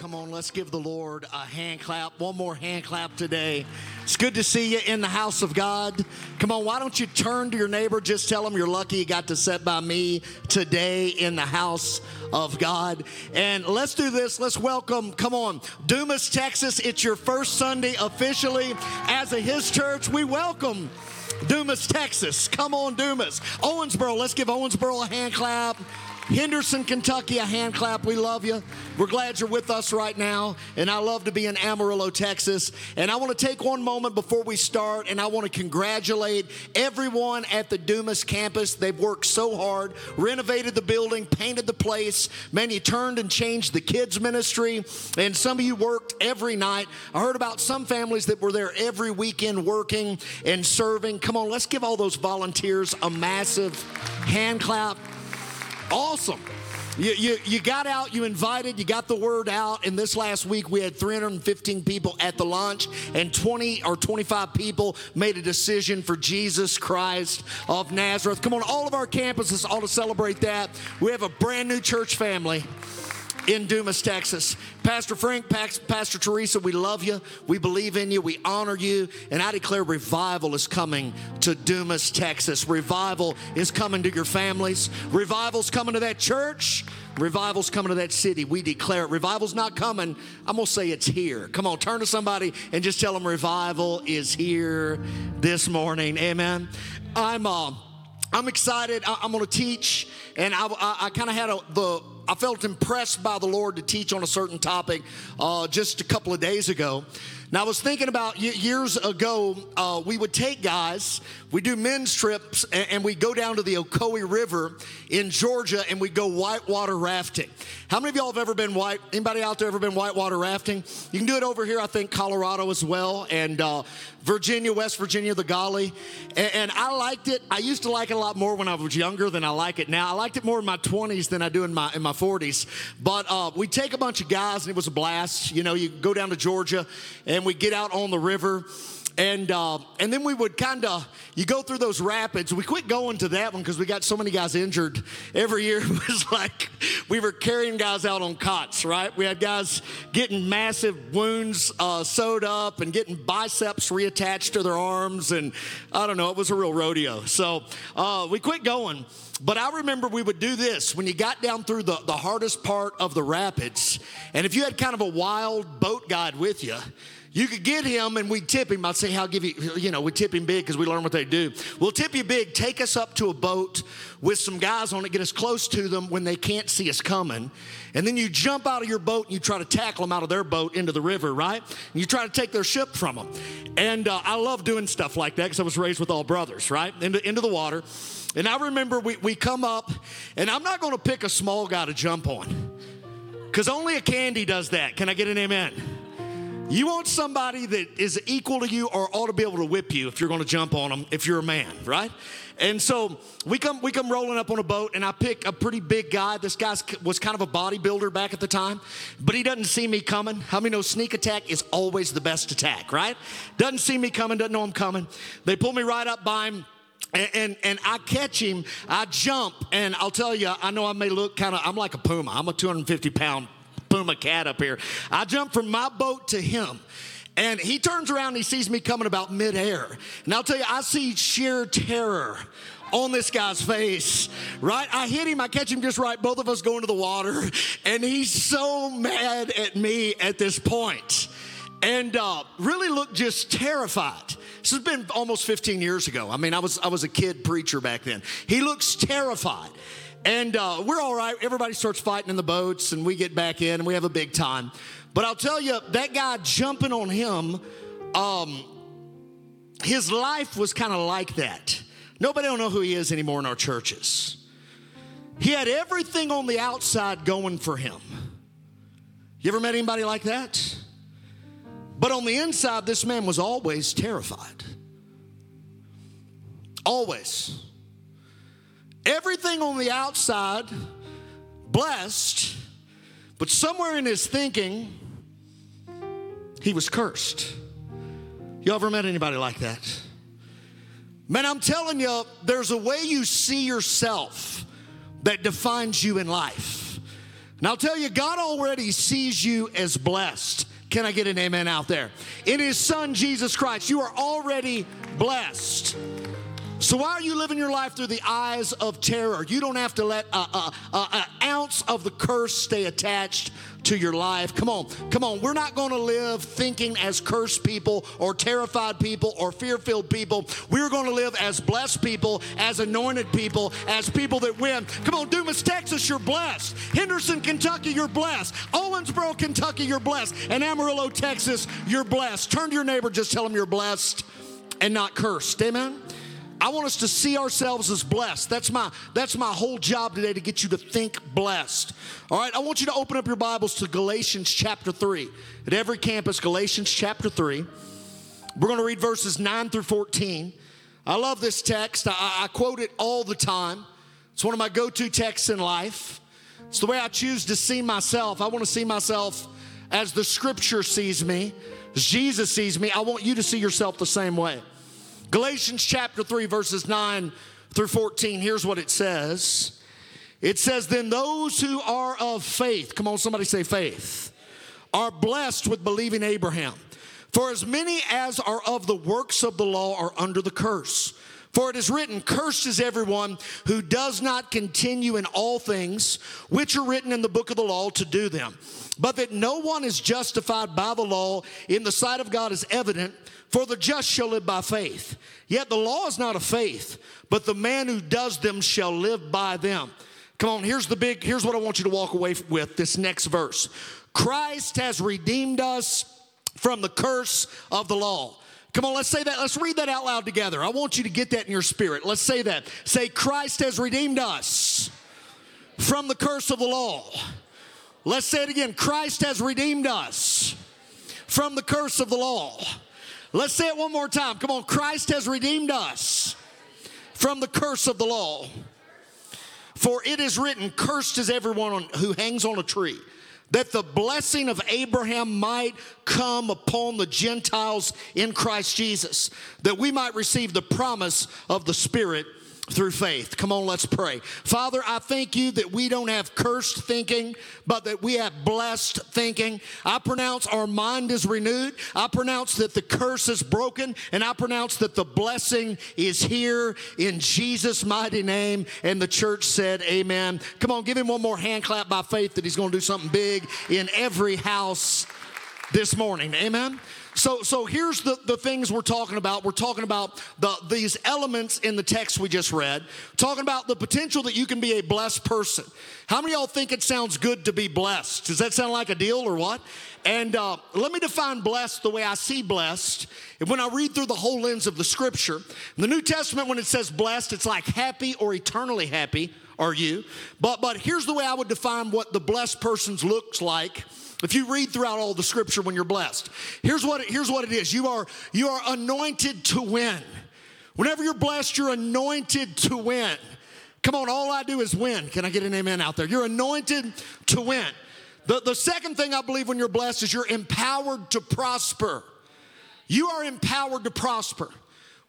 Come on, let's give the Lord a hand clap. One more hand clap today. It's good to see you in the house of God. Come on, why don't you turn to your neighbor? Just tell them you're lucky you got to sit by me today in the house of God. And let's do this. Let's welcome, come on, Dumas, Texas. It's your first Sunday officially as a His Church. We welcome Dumas, Texas. Come on, Dumas. Owensboro, let's give Owensboro a hand clap. Henderson, Kentucky, a hand clap. We love you. We're glad you're with us right now. And I love to be in Amarillo, Texas. And I want to take one moment before we start and I want to congratulate everyone at the Dumas campus. They've worked so hard, renovated the building, painted the place. Man, you turned and changed the kids' ministry. And some of you worked every night. I heard about some families that were there every weekend working and serving. Come on, let's give all those volunteers a massive hand clap. Awesome. You, you, you got out, you invited, you got the word out. And this last week, we had 315 people at the launch, and 20 or 25 people made a decision for Jesus Christ of Nazareth. Come on, all of our campuses ought to celebrate that. We have a brand new church family in Dumas, Texas. Pastor Frank, Pastor Teresa, we love you. We believe in you. We honor you. And I declare revival is coming to Dumas, Texas. Revival is coming to your families. Revival's coming to that church. Revival's coming to that city. We declare it. Revival's not coming. I'm going to say it's here. Come on, turn to somebody and just tell them revival is here this morning. Amen. I'm, uh, I'm excited. I, am going to teach. And I, I, I kind of had a, the I felt impressed by the Lord to teach on a certain topic uh, just a couple of days ago. Now, I was thinking about years ago, uh, we would take guys, we do men's trips, and, we go down to the Ocoee River in Georgia and we go whitewater rafting. How many of y'all have ever been white? Anybody out there ever been whitewater rafting? You can do it over here, I think, Colorado as well, and uh, Virginia, West Virginia, the Gauley. And, and, I liked it. I used to like it a lot more when I was younger than I like it now. I liked it more in my 20s than I do in my in my 40s. But uh, we take a bunch of guys, and it was a blast. You know, you go down to Georgia, and we get out on the river and uh, and then we would kind of you go through those rapids. We quit going to that one because we got so many guys injured every year. It was like we were carrying guys out on cots, right? We had guys getting massive wounds uh, sewed up and getting biceps reattached to their arms, and I don't know. It was a real rodeo. So uh, we quit going. But I remember we would do this when you got down through the, the hardest part of the rapids, and if you had kind of a wild boat guide with you you could get him and we'd tip him. I'd say, I'll give you, you know, we tip him big because we learn what they do. We'll tip you big, take us up to a boat with some guys on it, get us close to them when they can't see us coming. And then you jump out of your boat and you try to tackle them out of their boat into the river, right? And you try to take their ship from them. And uh, I love doing stuff like that because I was raised with all brothers, right? Into, into the water. And I remember we, we come up, and I'm not going to pick a small guy to jump on because only a candy does that. Can I get an amen? You want somebody that is equal to you or ought to be able to whip you if you're going to jump on them if you're a man, right? And so we come we come rolling up on a boat and I pick a pretty big guy. This guy was kind of a bodybuilder back at the time, but he doesn't see me coming. How many know sneak attack is always the best attack, right? Doesn't see me coming, doesn't know I'm coming. They pull me right up by him. And, and, and, I catch him, I jump, and I'll tell you, I know I may look kind of, I'm like a puma. I'm a 250 pound Puma cat up here. I jump from my boat to him. And he turns around and he sees me coming about midair. And I'll tell you, I see sheer terror on this guy's face, right? I hit him, I catch him just right, both of us go into the water, and he's so mad at me at this. And uh, really looked just terrified. This has been almost 15 years ago. I mean, I was I was a kid preacher back then. He looks terrified. And uh, we're all right. Everybody starts fighting in the boats, and we get back in, and we have a big time. But I'll tell you, that guy jumping on him, um, his life was kind of like that. Nobody don't know who he is anymore in our churches. He had everything on the outside going for him. You ever met anybody like that? But on the inside, this man was always terrified. Always. Everything on the outside, blessed, but somewhere in his thinking, he was cursed. You ever met anybody like that? Man, I'm telling you, there's a way you see yourself that defines you in life. And I'll tell you, God already sees you as blessed. Can I get an amen out there? In His Son, Jesus Christ, you are already blessed. So why are you living your life through the eyes of terror? You don't have to let an ounce of the curse stay attached to your life. Come on, come on. We're not going to live thinking as cursed people or terrified people or fear filled people. We're going to live as blessed people, as anointed people, as people that win. Come on, Dumas, Texas, you're blessed. Henderson, Kentucky, you're blessed. Owensboro, Kentucky, you're blessed. And Amarillo, Texas, you're blessed. Turn to your neighbor, just tell them you're blessed and not cursed. Amen. I want us to see ourselves as blessed. That's my that's my whole job today to get you to think blessed. All right, I want you to open up your Bibles to Galatians chapter 3. At every campus Galatians chapter 3. We're going to read verses 9 through 14. I love this text. I, I quote it all the time. It's one of my go-to texts in life. It's the way I choose to see myself. I want to see myself as the scripture sees me, as Jesus sees me. I want you to see yourself the same way. Galatians chapter 3, verses 9 through 14, here's what it says. It says, Then those who are of faith, come on, somebody say faith, are blessed with believing Abraham. For as many as are of the works of the law are under the curse. For it is written, Cursed is everyone who does not continue in all things which are written in the book of the law to do them. But that no one is justified by the law in the sight of God is evident for the just shall live by faith. Yet the law is not of faith, but the man who does them shall live by them. Come on, here's the big, here's what I want you to walk away with this next verse. Christ has redeemed us from the curse of the law. Come on, let's say that. Let's read that out loud together. I want you to get that in your spirit. Let's say that. Say, Christ has redeemed us from the curse of the law. Let's say it again. Christ has redeemed us from the curse of the law. Let's say it one more time. Come on. Christ has redeemed us from the curse of the law. For it is written, Cursed is everyone who hangs on a tree, that the blessing of Abraham might come upon the Gentiles in Christ Jesus, that we might receive the promise of the Spirit through faith. Come on, let's pray. Father, I thank you that we don't have cursed thinking, but that we have blessed thinking. I pronounce our mind is renewed. I pronounce that the curse is broken, and I pronounce that the blessing is here in Jesus' mighty name. And the church said, Amen. Come on, give him one more hand clap by faith that he's going to do something big in every house this morning. Amen. So, so here's the, the things we're talking about. We're talking about the, these elements in the text we just read, talking about the potential that you can be a blessed person. How many y'all think it sounds good to be blessed? Does that sound like a deal or what? And uh, let me define blessed the way I see blessed. And when I read through the whole lens of the scripture, in the New Testament, when it says blessed, it's like happy or eternally happy are you. But, but here's the way I would define what the blessed person's looks like if you read throughout all the scripture when you're blessed, here's what it, here's what it is. You are you are anointed to win. Whenever you're blessed, you're anointed to win. Come on, all I do is win. Can I get an amen out there? You're anointed to win. The, the second thing I believe when you're blessed is you're empowered to prosper. You are empowered to prosper.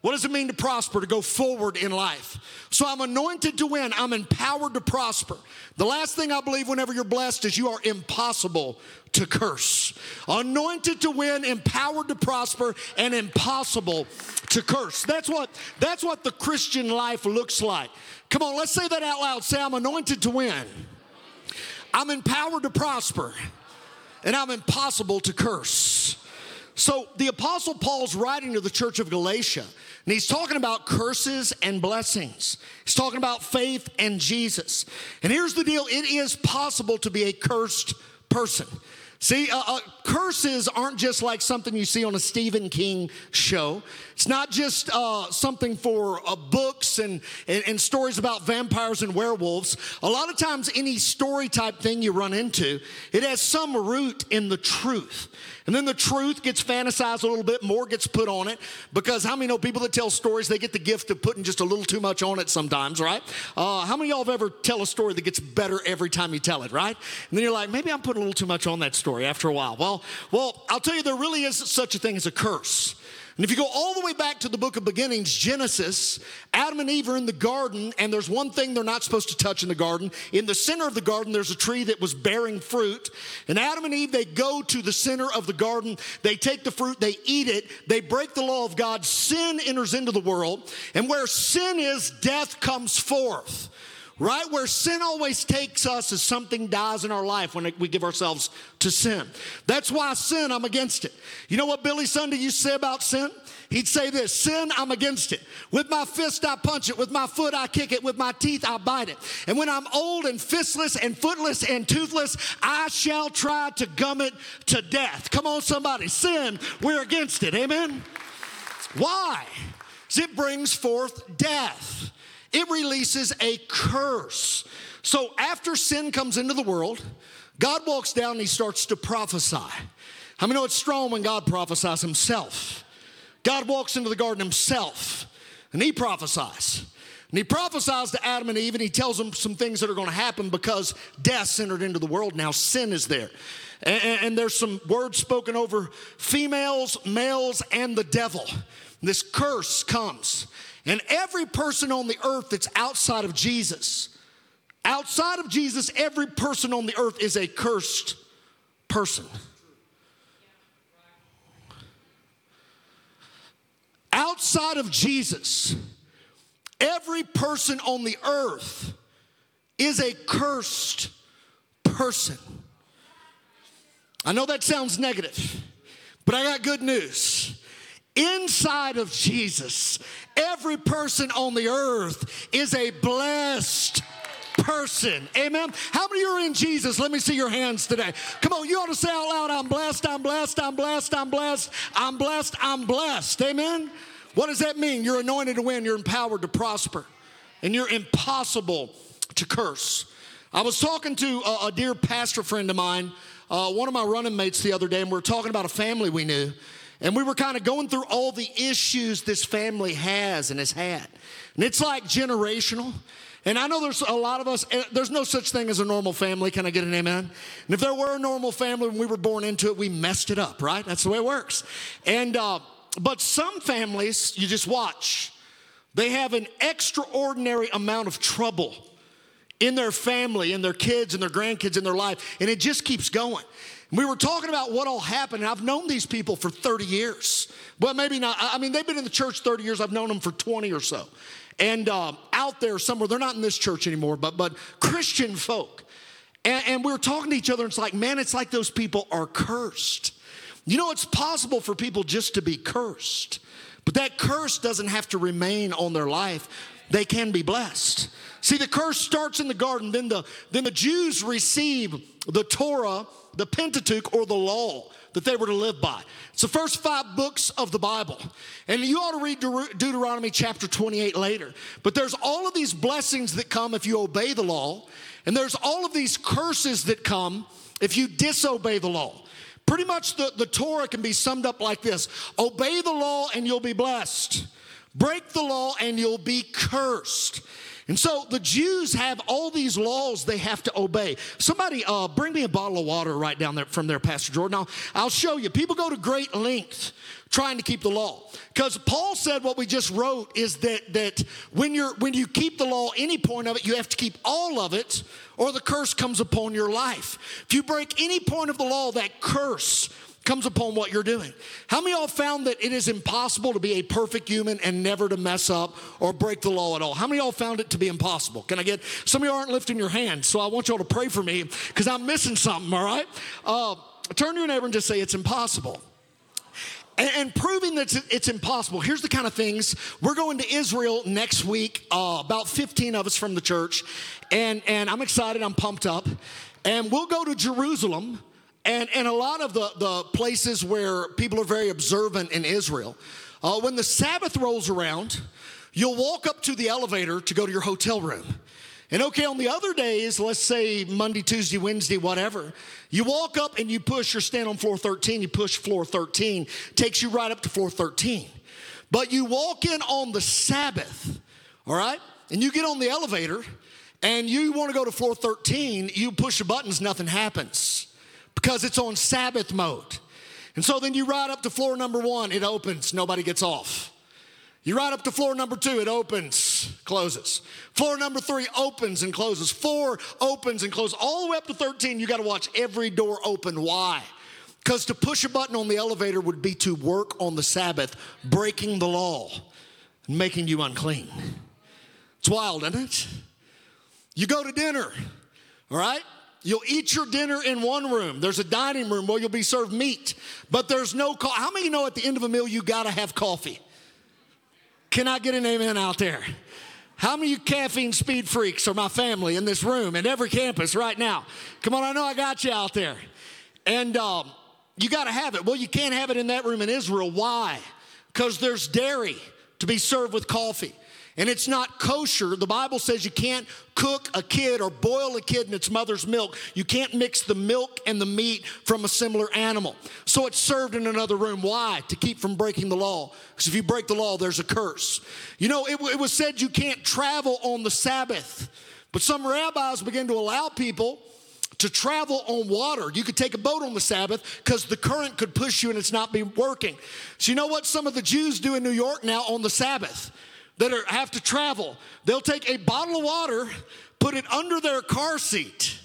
What does it mean to prosper, to go forward in life? So I'm anointed to win. I'm empowered to prosper. The last thing I believe whenever you're blessed is you are impossible to curse. Anointed to win, empowered to prosper, and impossible to curse. That's what, that's what the Christian life looks like. Come on, let's say that out loud. Say, I'm anointed to win. I'm empowered to prosper, and I'm impossible to curse. So the Apostle Paul's writing to the church of Galatia, and he's talking about curses and blessings. He's talking about faith and Jesus. And here's the deal it is possible to be a cursed person. See, uh, uh, curses aren't just like something you see on a Stephen King show. It's not just uh, something for uh, books and, and, and stories about vampires and werewolves. A lot of times, any story type thing you run into, it has some root in the truth. And then the truth gets fantasized a little bit, more gets put on it. Because how many know people that tell stories, they get the gift of putting just a little too much on it sometimes, right? Uh, how many of y'all have ever tell a story that gets better every time you tell it, right? And then you're like, maybe I'm putting a little too much on that story after a while. Well, well, I'll tell you, there really is such a thing as a curse. And if you go all the way back to the book of beginnings, Genesis, Adam and Eve are in the garden, and there's one thing they're not supposed to touch in the garden. In the center of the garden, there's a tree that was bearing fruit. And Adam and Eve, they go to the center of the garden, they take the fruit, they eat it, they break the law of God. Sin enters into the world, and where sin is, death comes forth right? Where sin always takes us as something dies in our life when we give ourselves to sin. That's why sin, I'm against it. You know what Billy Sunday used to say about sin? He'd say this Sin, I'm against it. With my fist, I punch it. With my foot, I kick it. With my teeth, I bite it. And when I'm old and fistless and footless and toothless, I shall try to gum it to death. Come on, somebody. Sin, we're against it. Amen? Why? Because it brings forth death it releases a curse. So after sin comes into the world, God walks down and he starts to prophesy. How many know it's strong when God prophesies himself? God walks into the garden himself and he prophesies. And he prophesies to Adam and Eve and he tells them some things that are going to happen because death entered into the world. Now sin is there. And, and there's some words spoken over females, males, and the devil. This curse comes. And every person on the earth that's outside of Jesus, outside of Jesus, every person on the earth is a cursed person. Outside of Jesus, every person on the earth is a cursed person. I know that sounds negative, but I got good news. Inside of Jesus, every person on the earth is a blessed person. Amen. How many are in Jesus? Let me see your hands today. Come on, you ought to say out loud, I'm blessed, I'm blessed, I'm blessed, I'm blessed, I'm blessed, I'm blessed. Amen. What does that mean? You're anointed to win, you're empowered to prosper, and you're impossible to curse. I was talking to a, a dear pastor friend of mine, uh, one of my running mates the other day, and we were talking about a family we knew. And we were kind of going through all the issues this family has and has had. And it's like generational. And I know there's a lot of us, eh, there's no such thing as a normal family. Can I get an amen? And if there were a normal family when we were born into it, we messed it up, right? That's the way it works. And, uh, but some families, you just watch, they have an extraordinary amount of trouble in their family, in their kids, and their grandkids, in their life, and it just keeps going. We were talking about what all happened, and I've known these people for 30 years. Well, maybe not. I mean, they've been in the church 30 years. I've known them for 20 or so. And uh, out there somewhere, they're not in this church anymore, but, but Christian folk. And, and we were talking to each other, and it's like, man, it's like those people are cursed. You know, it's possible for people just to be cursed, but that curse doesn't have to remain on their life. They can be blessed. See, the curse starts in the garden, then the, then the Jews receive the Torah the Pentateuch or the law that they were to live by. It's the first five books of the Bible. And you ought to read Deuteronomy chapter 28 later. But there's all of these blessings that come if you obey the law, and there's all of these curses that come if you disobey the law. Pretty much the, the Torah can be summed up like this Obey the law and you'll be blessed, break the law and you'll be cursed. And so the Jews have all these laws they have to obey. Somebody uh, bring me a bottle of water right down there from there, Pastor Jordan. I'll, I'll show you. People go to great lengths trying to keep the law. Because Paul said what we just wrote is that, that when, you're, when you keep the law, any point of it, you have to keep all of it, or the curse comes upon your life. If you break any point of the law, that curse comes upon what you're doing. How many of y'all found that it is impossible to be a perfect human and never to mess up or break the law at all? How many of y'all found it to be impossible? Can I get some of y'all aren't lifting your hands, so I want y'all to pray for me because I'm missing something, all right? Uh, turn to your neighbor and just say, It's impossible. And, and proving that it's, it's, impossible. Here's the kind of things we're going to Israel next week, uh, about 15 of us from the church, and, and I'm excited, I'm pumped up. And we'll go to Jerusalem And, and a lot of the, the places where people are very observant in Israel, uh, when the Sabbath rolls around, you'll walk up to the elevator to go to your hotel room. And okay, on the other days, let's say Monday, Tuesday, Wednesday, whatever, you walk up and you push, you're standing on floor 13, you push floor 13, takes you right up to floor 13. But you walk in on the Sabbath, all right, and you get on the elevator and you want to go to floor 13, you push the buttons, nothing happens because it's on Sabbath mode. And so then you ride up to floor number one, it opens, nobody gets off. You ride up to floor number two, it opens, closes. Floor number three opens and closes. Four opens and closes. All the way up to 13, you got to watch every door open. Why? Because to push a button on the elevator would be to work on the Sabbath, breaking the law, and making you unclean. It's wild, isn't it? You go to dinner, all right? You'll eat your dinner in one room. There's a dining room where you'll be served meat, but there's no coffee. How many know at the end of a meal you gotta have coffee? Can I get an amen out there? How many caffeine speed freaks are my family in this room and every campus right now? Come on, I know I got you out there. And um, you got to have it. Well, you can't have it in that room in Israel. Why? Because there's dairy to be served with coffee and it's not kosher, the Bible says you can't cook a kid or boil a kid in its mother's milk. You can't mix the milk and the meat from a similar animal. So it's served in another room. Why? To keep from breaking the law. Because if you break the law, there's a curse. You know, it, it was said you can't travel on the Sabbath, but some rabbis began to allow people to travel on water. You could take a boat on the Sabbath because the current could push you and it's not be working. So, you know what some of the Jews do in New York now on the Sabbath? That are, have to travel, they'll take a bottle of water, put it under their car seat.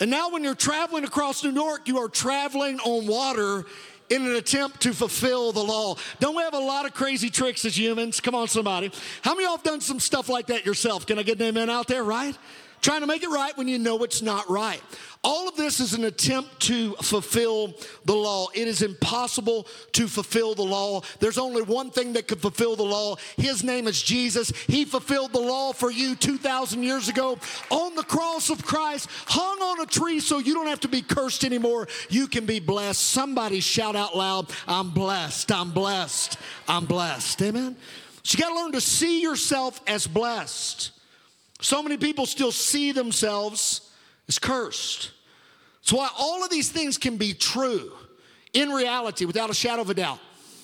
And now, when you're traveling across New York, you are traveling on water in an attempt to fulfill the law. Don't we have a lot of crazy tricks as humans? Come on, somebody. How many of y'all have done some stuff like that yourself? Can I get an amen out there, right? Trying to make it right when you know it's not right. All of this is an attempt to fulfill the law. It is impossible to fulfill the law. There's only one thing that could fulfill the law. His name is Jesus. He fulfilled the law for you 2,000 years ago on the cross of Christ, hung on a tree so you don't have to be cursed anymore. You can be blessed. Somebody shout out loud, I'm blessed, I'm blessed, I'm blessed. Amen? So you got to learn to see yourself as blessed. So many people still see themselves as cursed. So why all of these things can be true in reality without a shadow of a doubt.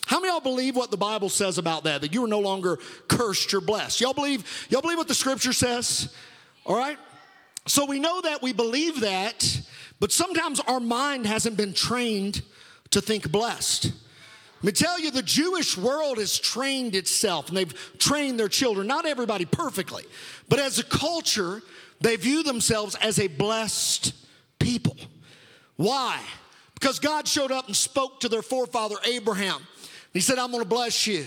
How many y'all believe what the Bible says about that? That you are no longer cursed, you're blessed. Y'all believe, y'all believe what the scripture says? All right? So we know that we believe that, but sometimes our mind hasn't been trained to think blessed. Let me tell you, the Jewish world has trained itself and they've trained their children, not everybody perfectly, but as a culture, they view themselves as a blessed people. Why? Because God showed up and spoke to their forefather Abraham. He said, I'm gonna bless you.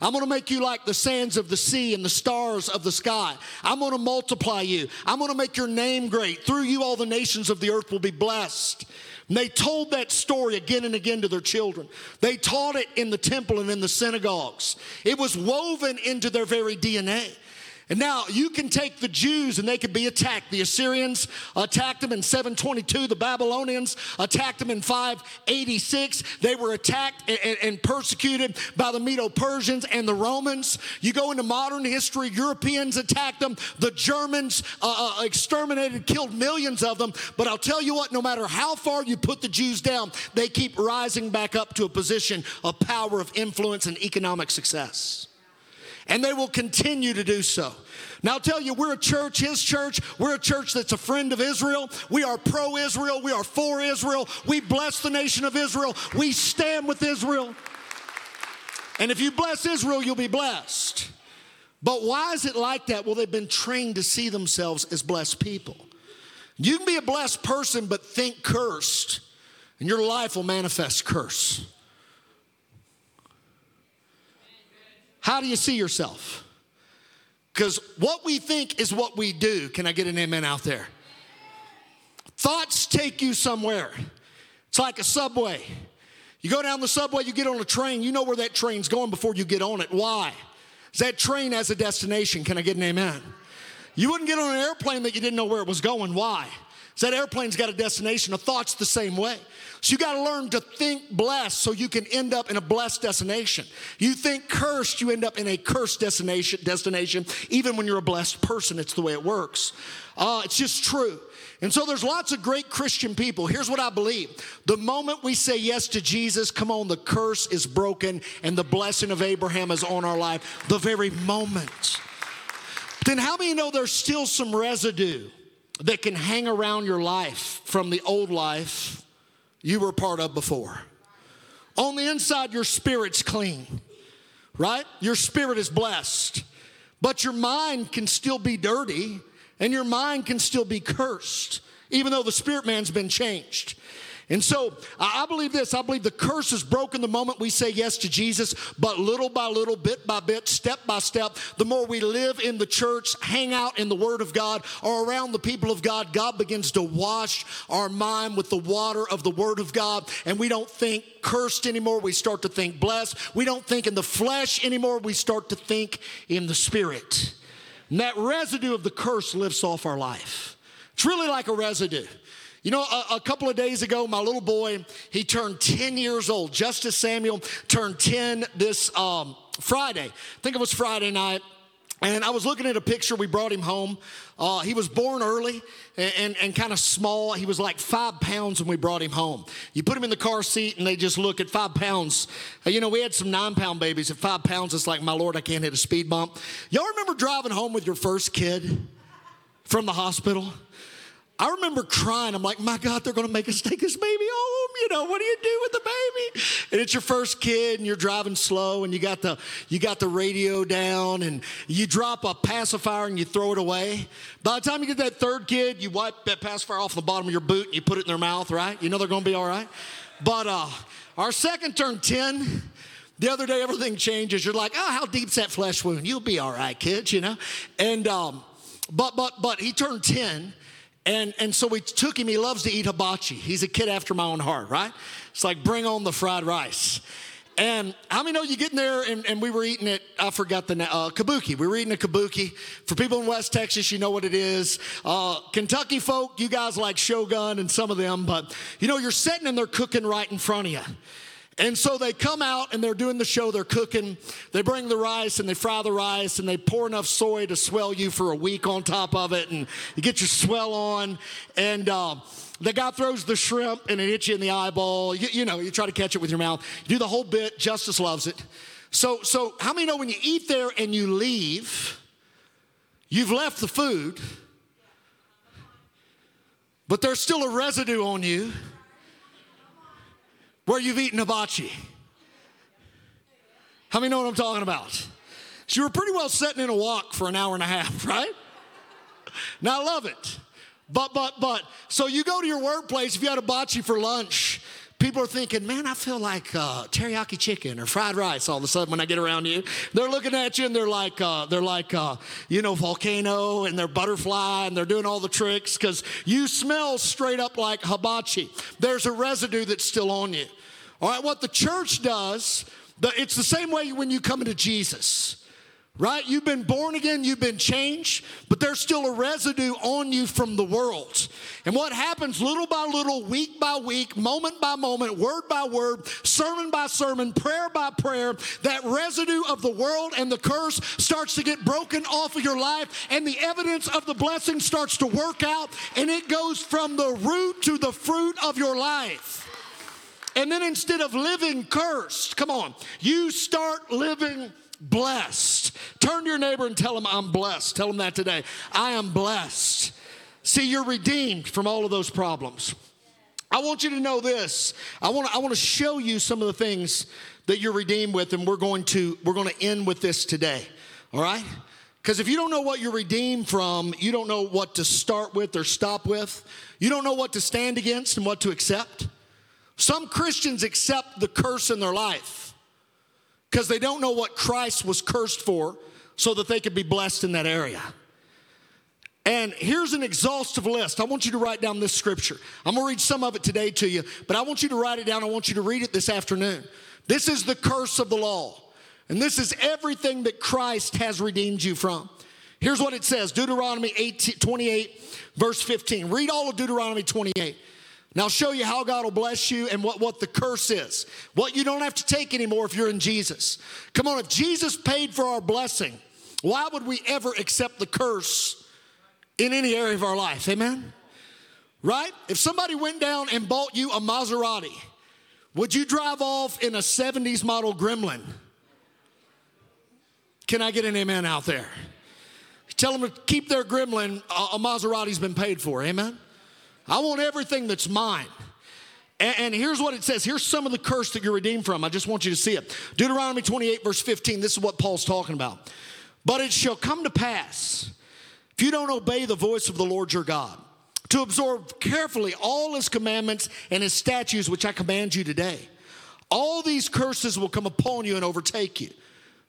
I'm gonna make you like the sands of the sea and the stars of the sky. I'm gonna multiply you. I'm gonna make your name great. Through you, all the nations of the earth will be blessed. And they told that story again and again to their children. They taught it in the temple and in the synagogues. It was woven into their very DNA. And now you can take the Jews and they could be attacked. The Assyrians attacked them in 722. The Babylonians attacked them in 586. They were attacked and, persecuted by the Medo Persians and the Romans. You go into modern history, Europeans attacked them. The Germans uh, uh, exterminated, killed millions of them. But I'll tell you what, no matter how far you put the Jews down, they keep rising back up to a position of power, of influence, and economic success and they will continue to do so. Now, I'll tell you, we're a church, His church. We're a church that's a friend of Israel. We are pro Israel. We are for Israel. We bless the nation of Israel. We stand with Israel. And if you bless Israel, you'll be blessed. But why is it like that? Well, they've been trained to see themselves as blessed people. You can be a blessed person, but think cursed, and your life will manifest curse. How do you see yourself? Because what we think is what we do. Can I get an amen out there? Thoughts take you somewhere. It's like a subway. You go down the subway, you get on a train, you know where that train's going before you get on it. Why? Is that train has a destination. Can I get an amen? You wouldn't get on an airplane that you didn't know where it was going. Why? So that airplane's got a destination. A thought's the same way. So you got to learn to think blessed so you can end up in a blessed destination. You think cursed, you end up in a cursed destination. Destination, even when you're a blessed person, it's the way it works. Uh, it's just true. And so there's lots of great Christian people. Here's what I believe the moment we say yes to Jesus, come on, the curse is broken and the blessing of Abraham is on our life. The very moment. Then, how many know there's still some residue that can hang around your life from the old life you were part of before? On the inside, your spirit's clean, right? Your spirit is blessed, but your mind can still be dirty and your mind can still be cursed, even though the spirit man's been changed. And so I believe this I believe the curse is broken the moment we say yes to Jesus, but little by little, bit by bit, step by step, the more we live in the church, hang out in the Word of God, or around the people of God, God begins to wash our mind with the water of the Word of God, and we don't think cursed anymore. We start to think blessed. We don't think in the flesh anymore. We start to think in the Spirit. And that residue of the curse lifts off our life. It's really like a residue. You know, a, a, couple of days ago, my little boy, he turned 10 years old. Justice Samuel turned 10 this um, Friday. I think it was Friday night. And I was looking at a picture, we brought him home. Uh, he was born early and, and, and kind of small. He was like five pounds when we brought him home. You put him in the car seat and they just look at five pounds. Uh, you know, we had some nine pound babies. At five pounds, it's like, my Lord, I can't hit a speed bump. Y'all remember driving home with your first kid from the hospital? I remember crying. I'm like, my God, they're going to make us take this baby home. You know, what do you do with the baby? And it's your first kid, and you're driving slow, and you got the you got the radio down, and you drop a pacifier and you throw it away. By the time you get that third kid, you wipe that pacifier off the bottom of your boot and you put it in their mouth. Right? You know they're going to be all right. But uh, our second turned ten. The other day, everything changes. You're like, oh, how deep's that flesh wound? You'll be all right, kids. You know, and um, but but but he turned ten and, and so we took him. He loves to eat hibachi. He's a kid after my own heart, right? It's like bring on the fried rice. And how many know you get in there and, and we were eating it, I forgot the name, uh, kabuki. We were eating a kabuki. For people in West Texas, you know what it is. Uh, Kentucky folk, you guys like Shogun and some of them, but you know, you're sitting and they're cooking right in front of you. And so they come out and they're doing the show, they're cooking, they bring the rice and they fry the rice and they pour enough soy to swell you for a week on top of it and you get your swell on. And uh, the guy throws the shrimp and it hits you in the eyeball. You, you know, you try to catch it with your mouth. You do the whole bit, Justice loves it. So, so how many know when you eat there and you leave, you've left the food, but there's still a residue on you where you've eaten hibachi. How many know what I'm talking about? So you were pretty well sitting in a wok for an hour and a half, right? Now I love it. But, but, but, so you go to your workplace, if you had hibachi for lunch, people are thinking, man, I feel like uh, teriyaki chicken or fried rice all of a sudden when I get around you. They're looking at you and they're like, uh, they're like, uh, you know, volcano and they're butterfly and they're doing all the tricks because you smell straight up like hibachi. There's a residue that's still on you. All right, what the church does, it's the same way when you come into Jesus right? You've been born again, you've been changed, but there's still a residue on you from the world. And what happens little by little, week by week, moment by moment, word by word, sermon by sermon, prayer by prayer, that residue of the world and the curse starts to get broken off of your life, and the evidence of the blessing starts to work out, and it goes from the root to the fruit of your life. And then instead of living cursed, come on, you start living blessed. Turn to your neighbor and tell him, I'm blessed. Tell him that today. I am blessed. See, you're redeemed from all of those problems. I want you to know this. I want to, I want to show you some of the things that you're redeemed with, and we're going to we're going to end with this today. All right? Because if you don't know what you're redeemed from, you don't know what to start with or stop with. You don't know what to stand against and what to accept. Some Christians accept the curse in their life because they don't know what Christ was cursed for so that they could be blessed in that area. And here's an exhaustive list. I want you to write down this scripture. I'm gonna read some of it today to you, but I want you to write it down. I want you to read it this afternoon. This is the curse of the law, and this is everything that Christ has redeemed you from. Here's what it says Deuteronomy 18, 28, verse 15. Read all of Deuteronomy 28. Now, I'll show you how God will bless you and what, what the curse is. What you don't have to take anymore if you're in Jesus. Come on, if Jesus paid for our blessing, why would we ever accept the curse in any area of our life? Amen? Right? If somebody went down and bought you a Maserati, would you drive off in a 70s model Gremlin? Can I get an amen out there? Tell them to keep their Gremlin, uh, a Maserati's been paid for, amen? I want everything that's mine. And, here's what it says. Here's some of the curse that you're redeemed from. I just want you to see it. Deuteronomy 28, verse 15. This is what Paul's talking about. But it shall come to pass, if you don't obey the voice of the Lord your God, to absorb carefully all his commandments and his statutes, which I command you today, all these curses will come upon you and overtake you.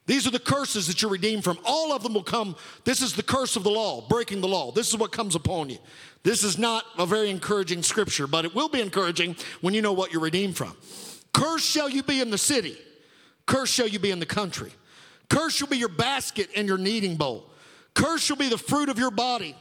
These are the curses that you're redeemed from. All of them will come. This is the curse of the law, breaking the law. This is what comes upon you. This is not a very encouraging scripture, but it will be encouraging when you know what you're redeemed from. Cursed shall you be in the city, cursed shall you be in the country. Cursed shall be your basket and your kneading bowl. Cursed shall be the fruit of your body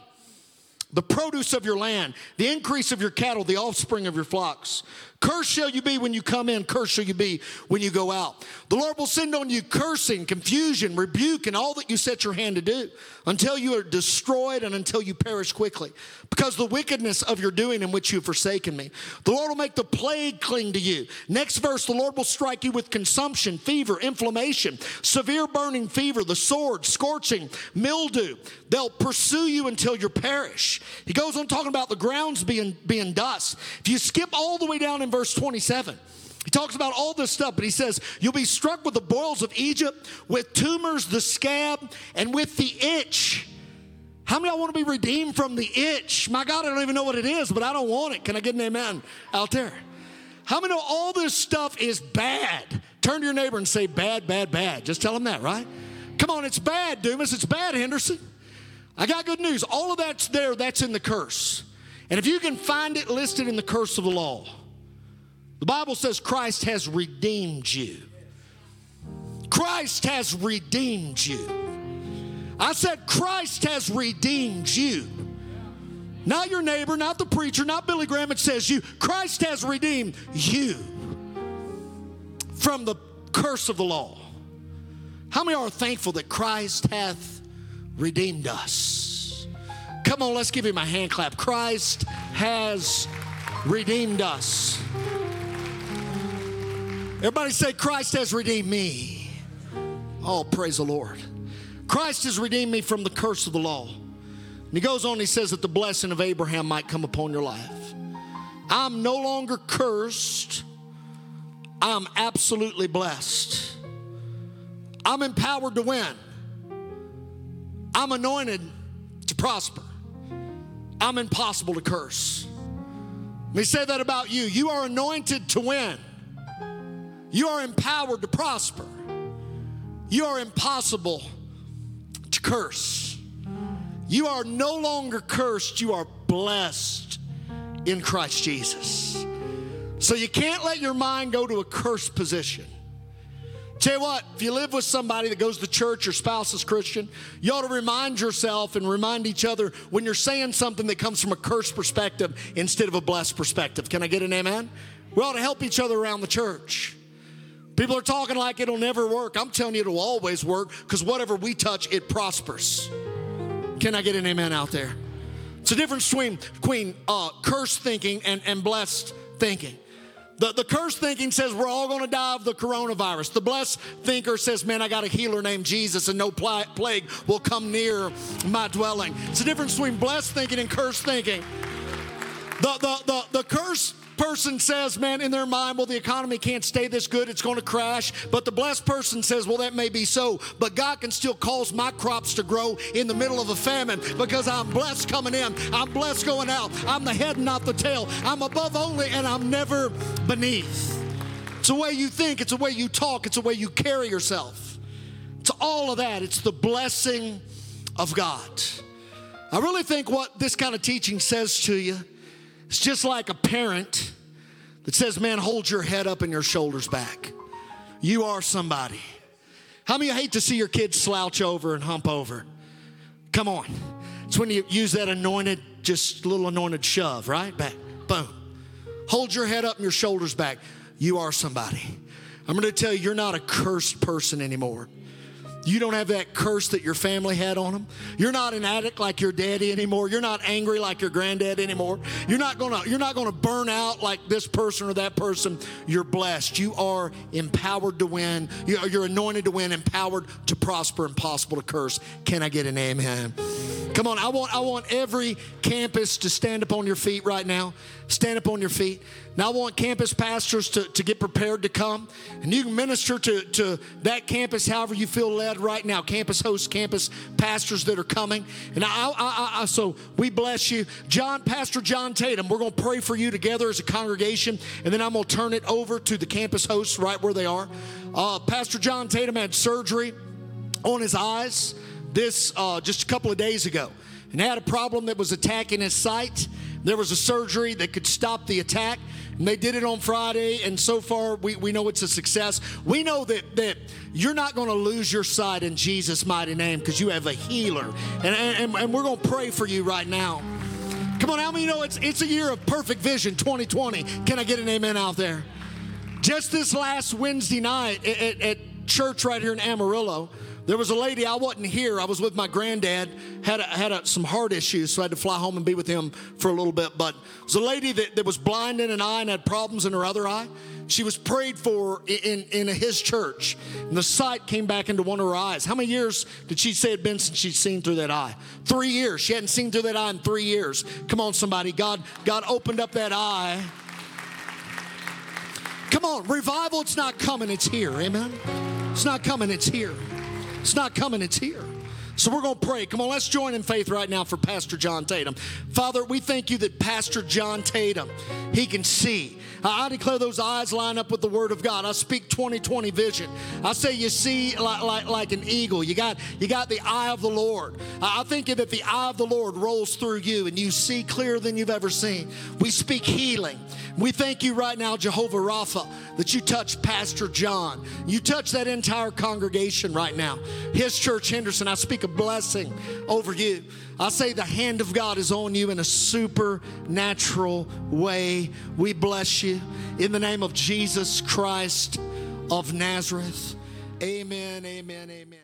the produce of your land, the increase of your cattle, the offspring of your flocks. Cursed shall you be when you come in, cursed shall you be when you go out. The Lord will send on you cursing, confusion, rebuke, and all that you set your hand to do until you are destroyed and until you perish quickly. Because the wickedness of your doing in which you have forsaken me. The Lord will make the plague cling to you. Next verse, the Lord will strike you with consumption, fever, inflammation, severe burning fever, the sword, scorching, mildew. They'll pursue you until you perish. He goes on talking about the grounds being, being dust. If you skip all the way down in verse 27. He talks about all this stuff, but he says, You'll be struck with the boils of Egypt, with tumors, the scab, and with the itch. How many of y'all want to be redeemed from the itch? My God, I don't even know what it is, but I don't want it. Can I get an amen out there? How many know all this stuff is bad? Turn to your neighbor and say, Bad, bad, bad. Just tell them that, right? Come on, it's bad, Dumas. It's bad, Henderson. I got good news. All of that's there, that's in the curse. And if you can find it listed in the curse of the law, the Bible says Christ has redeemed you. Christ has redeemed you. I said, Christ has redeemed you. Not your neighbor, not the preacher, not Billy Graham. It says you. Christ has redeemed you from the curse of the law. How many are thankful that Christ hath redeemed us? Come on, let's give him a hand clap. Christ has redeemed us. Everybody say, Christ has redeemed me. Oh, praise the Lord. Christ has redeemed me from the curse of the law. And he goes on, he says that the blessing of Abraham might come upon your life. I'm no longer cursed, I'm absolutely blessed. I'm empowered to win. I'm anointed to prosper. I'm impossible to curse. Let me say that about you. You are anointed to win. You are empowered to prosper. You are impossible to curse. You are no longer cursed, you are blessed in Christ Jesus. So you can't let your mind go to a cursed position. Tell you what, if you live with somebody that goes to church, your spouse is Christian, you ought to remind yourself and remind each other when you're saying something that comes from a cursed perspective instead of a blessed perspective. Can I get an amen? We ought to help each other around the church. People are talking like it'll never work. I'm telling you, it'll always work because whatever we touch, it prospers. Can I get an amen out there? It's a difference between, between uh, cursed thinking and, and blessed thinking. The, the cursed thinking says we're all going to die of the coronavirus. The blessed thinker says, man, I got a healer named Jesus and no pl- plague will come near my dwelling. It's a difference between blessed thinking and cursed thinking. The, the, the, the cursed person says, man, in their mind, well, the economy can't stay this good, it's going to crash. But the blessed person says, well, that may be so, but God can still cause my crops to grow in the middle of a famine because I'm blessed coming in, I'm blessed going out. I'm the head, and not the tail. I'm above only, and I'm never beneath. It's the way you think, it's the way you talk, it's the way you carry yourself. It's all of that. It's the blessing of God. I really think what this kind of teaching says to you it's just like a parent that says, Man, hold your head up and your shoulders back. You are somebody. How many you hate to see your kids slouch over and hump over? Come on. It's when you use that anointed, just little anointed shove, right? Back. Boom. Hold your head up and your shoulders back. You are somebody. I'm going to tell you, you're not a cursed person anymore. You don't have that curse that your family had on them. You're not an addict like your daddy anymore. You're not angry like your granddad anymore. You're not gonna you're not gonna burn out like this person or that person. You're blessed. You are empowered to win. You're anointed to win, empowered to prosper, impossible to curse. Can I get an amen? Come on, I want I want every campus to stand up on your feet right now. Stand up on your feet. Now, I want campus pastors to, to get prepared to come. And you can minister to, to that campus however you feel led right now. Campus hosts, campus pastors that are coming. And I, I, I, so we bless you. John, Pastor John Tatum, we're going to pray for you together as a congregation. And then I'm going to turn it over to the campus hosts right where they are. Uh, Pastor John Tatum had surgery on his eyes this uh, just a couple of days ago and had a problem that was attacking his sight. There was a surgery that could stop the attack. And they did it on Friday, and so far we, we know it's a success. We know that, that you're not going to lose your sight in Jesus' mighty name because you have a healer. And, and, and we're going to pray for you right now. Come on, how many know it's, it's a year of perfect vision 2020? Can I get an amen out there? Just this last Wednesday night at, at, at church right here in Amarillo, there was a lady, I wasn't here. I was with my granddad, had, a, had a, some heart issues, so I had to fly home and be with him for a little bit. But it was a lady that, that was blind in an eye and had problems in her other eye. She was prayed for in, in, in his church, and the sight came back into one of her eyes. How many years did she say it had been since she'd seen through that eye? Three years. She hadn't seen through that eye in three years. Come on, somebody. God, God opened up that eye. Come on, revival, it's not coming, it's here. Amen. It's not coming, it's here. It's not coming, it's here. So we're going to pray. Come on, let's join in faith right now for Pastor John Tatum. Father, we thank you that Pastor John Tatum, he can see. I declare those eyes line up with the Word of God. I speak 2020 vision. I say you see like, like, like an eagle. You got, you got the eye of the Lord. I think that the eye of the Lord rolls through you and you see clearer than you've ever seen. We speak healing. We thank you right now, Jehovah Rapha, that you touch Pastor John. You touch that entire congregation right now. His church, Henderson, I speak a blessing over you. I say the hand of God is on you in a supernatural way. We bless you in the name of Jesus Christ of Nazareth. Amen, amen, amen.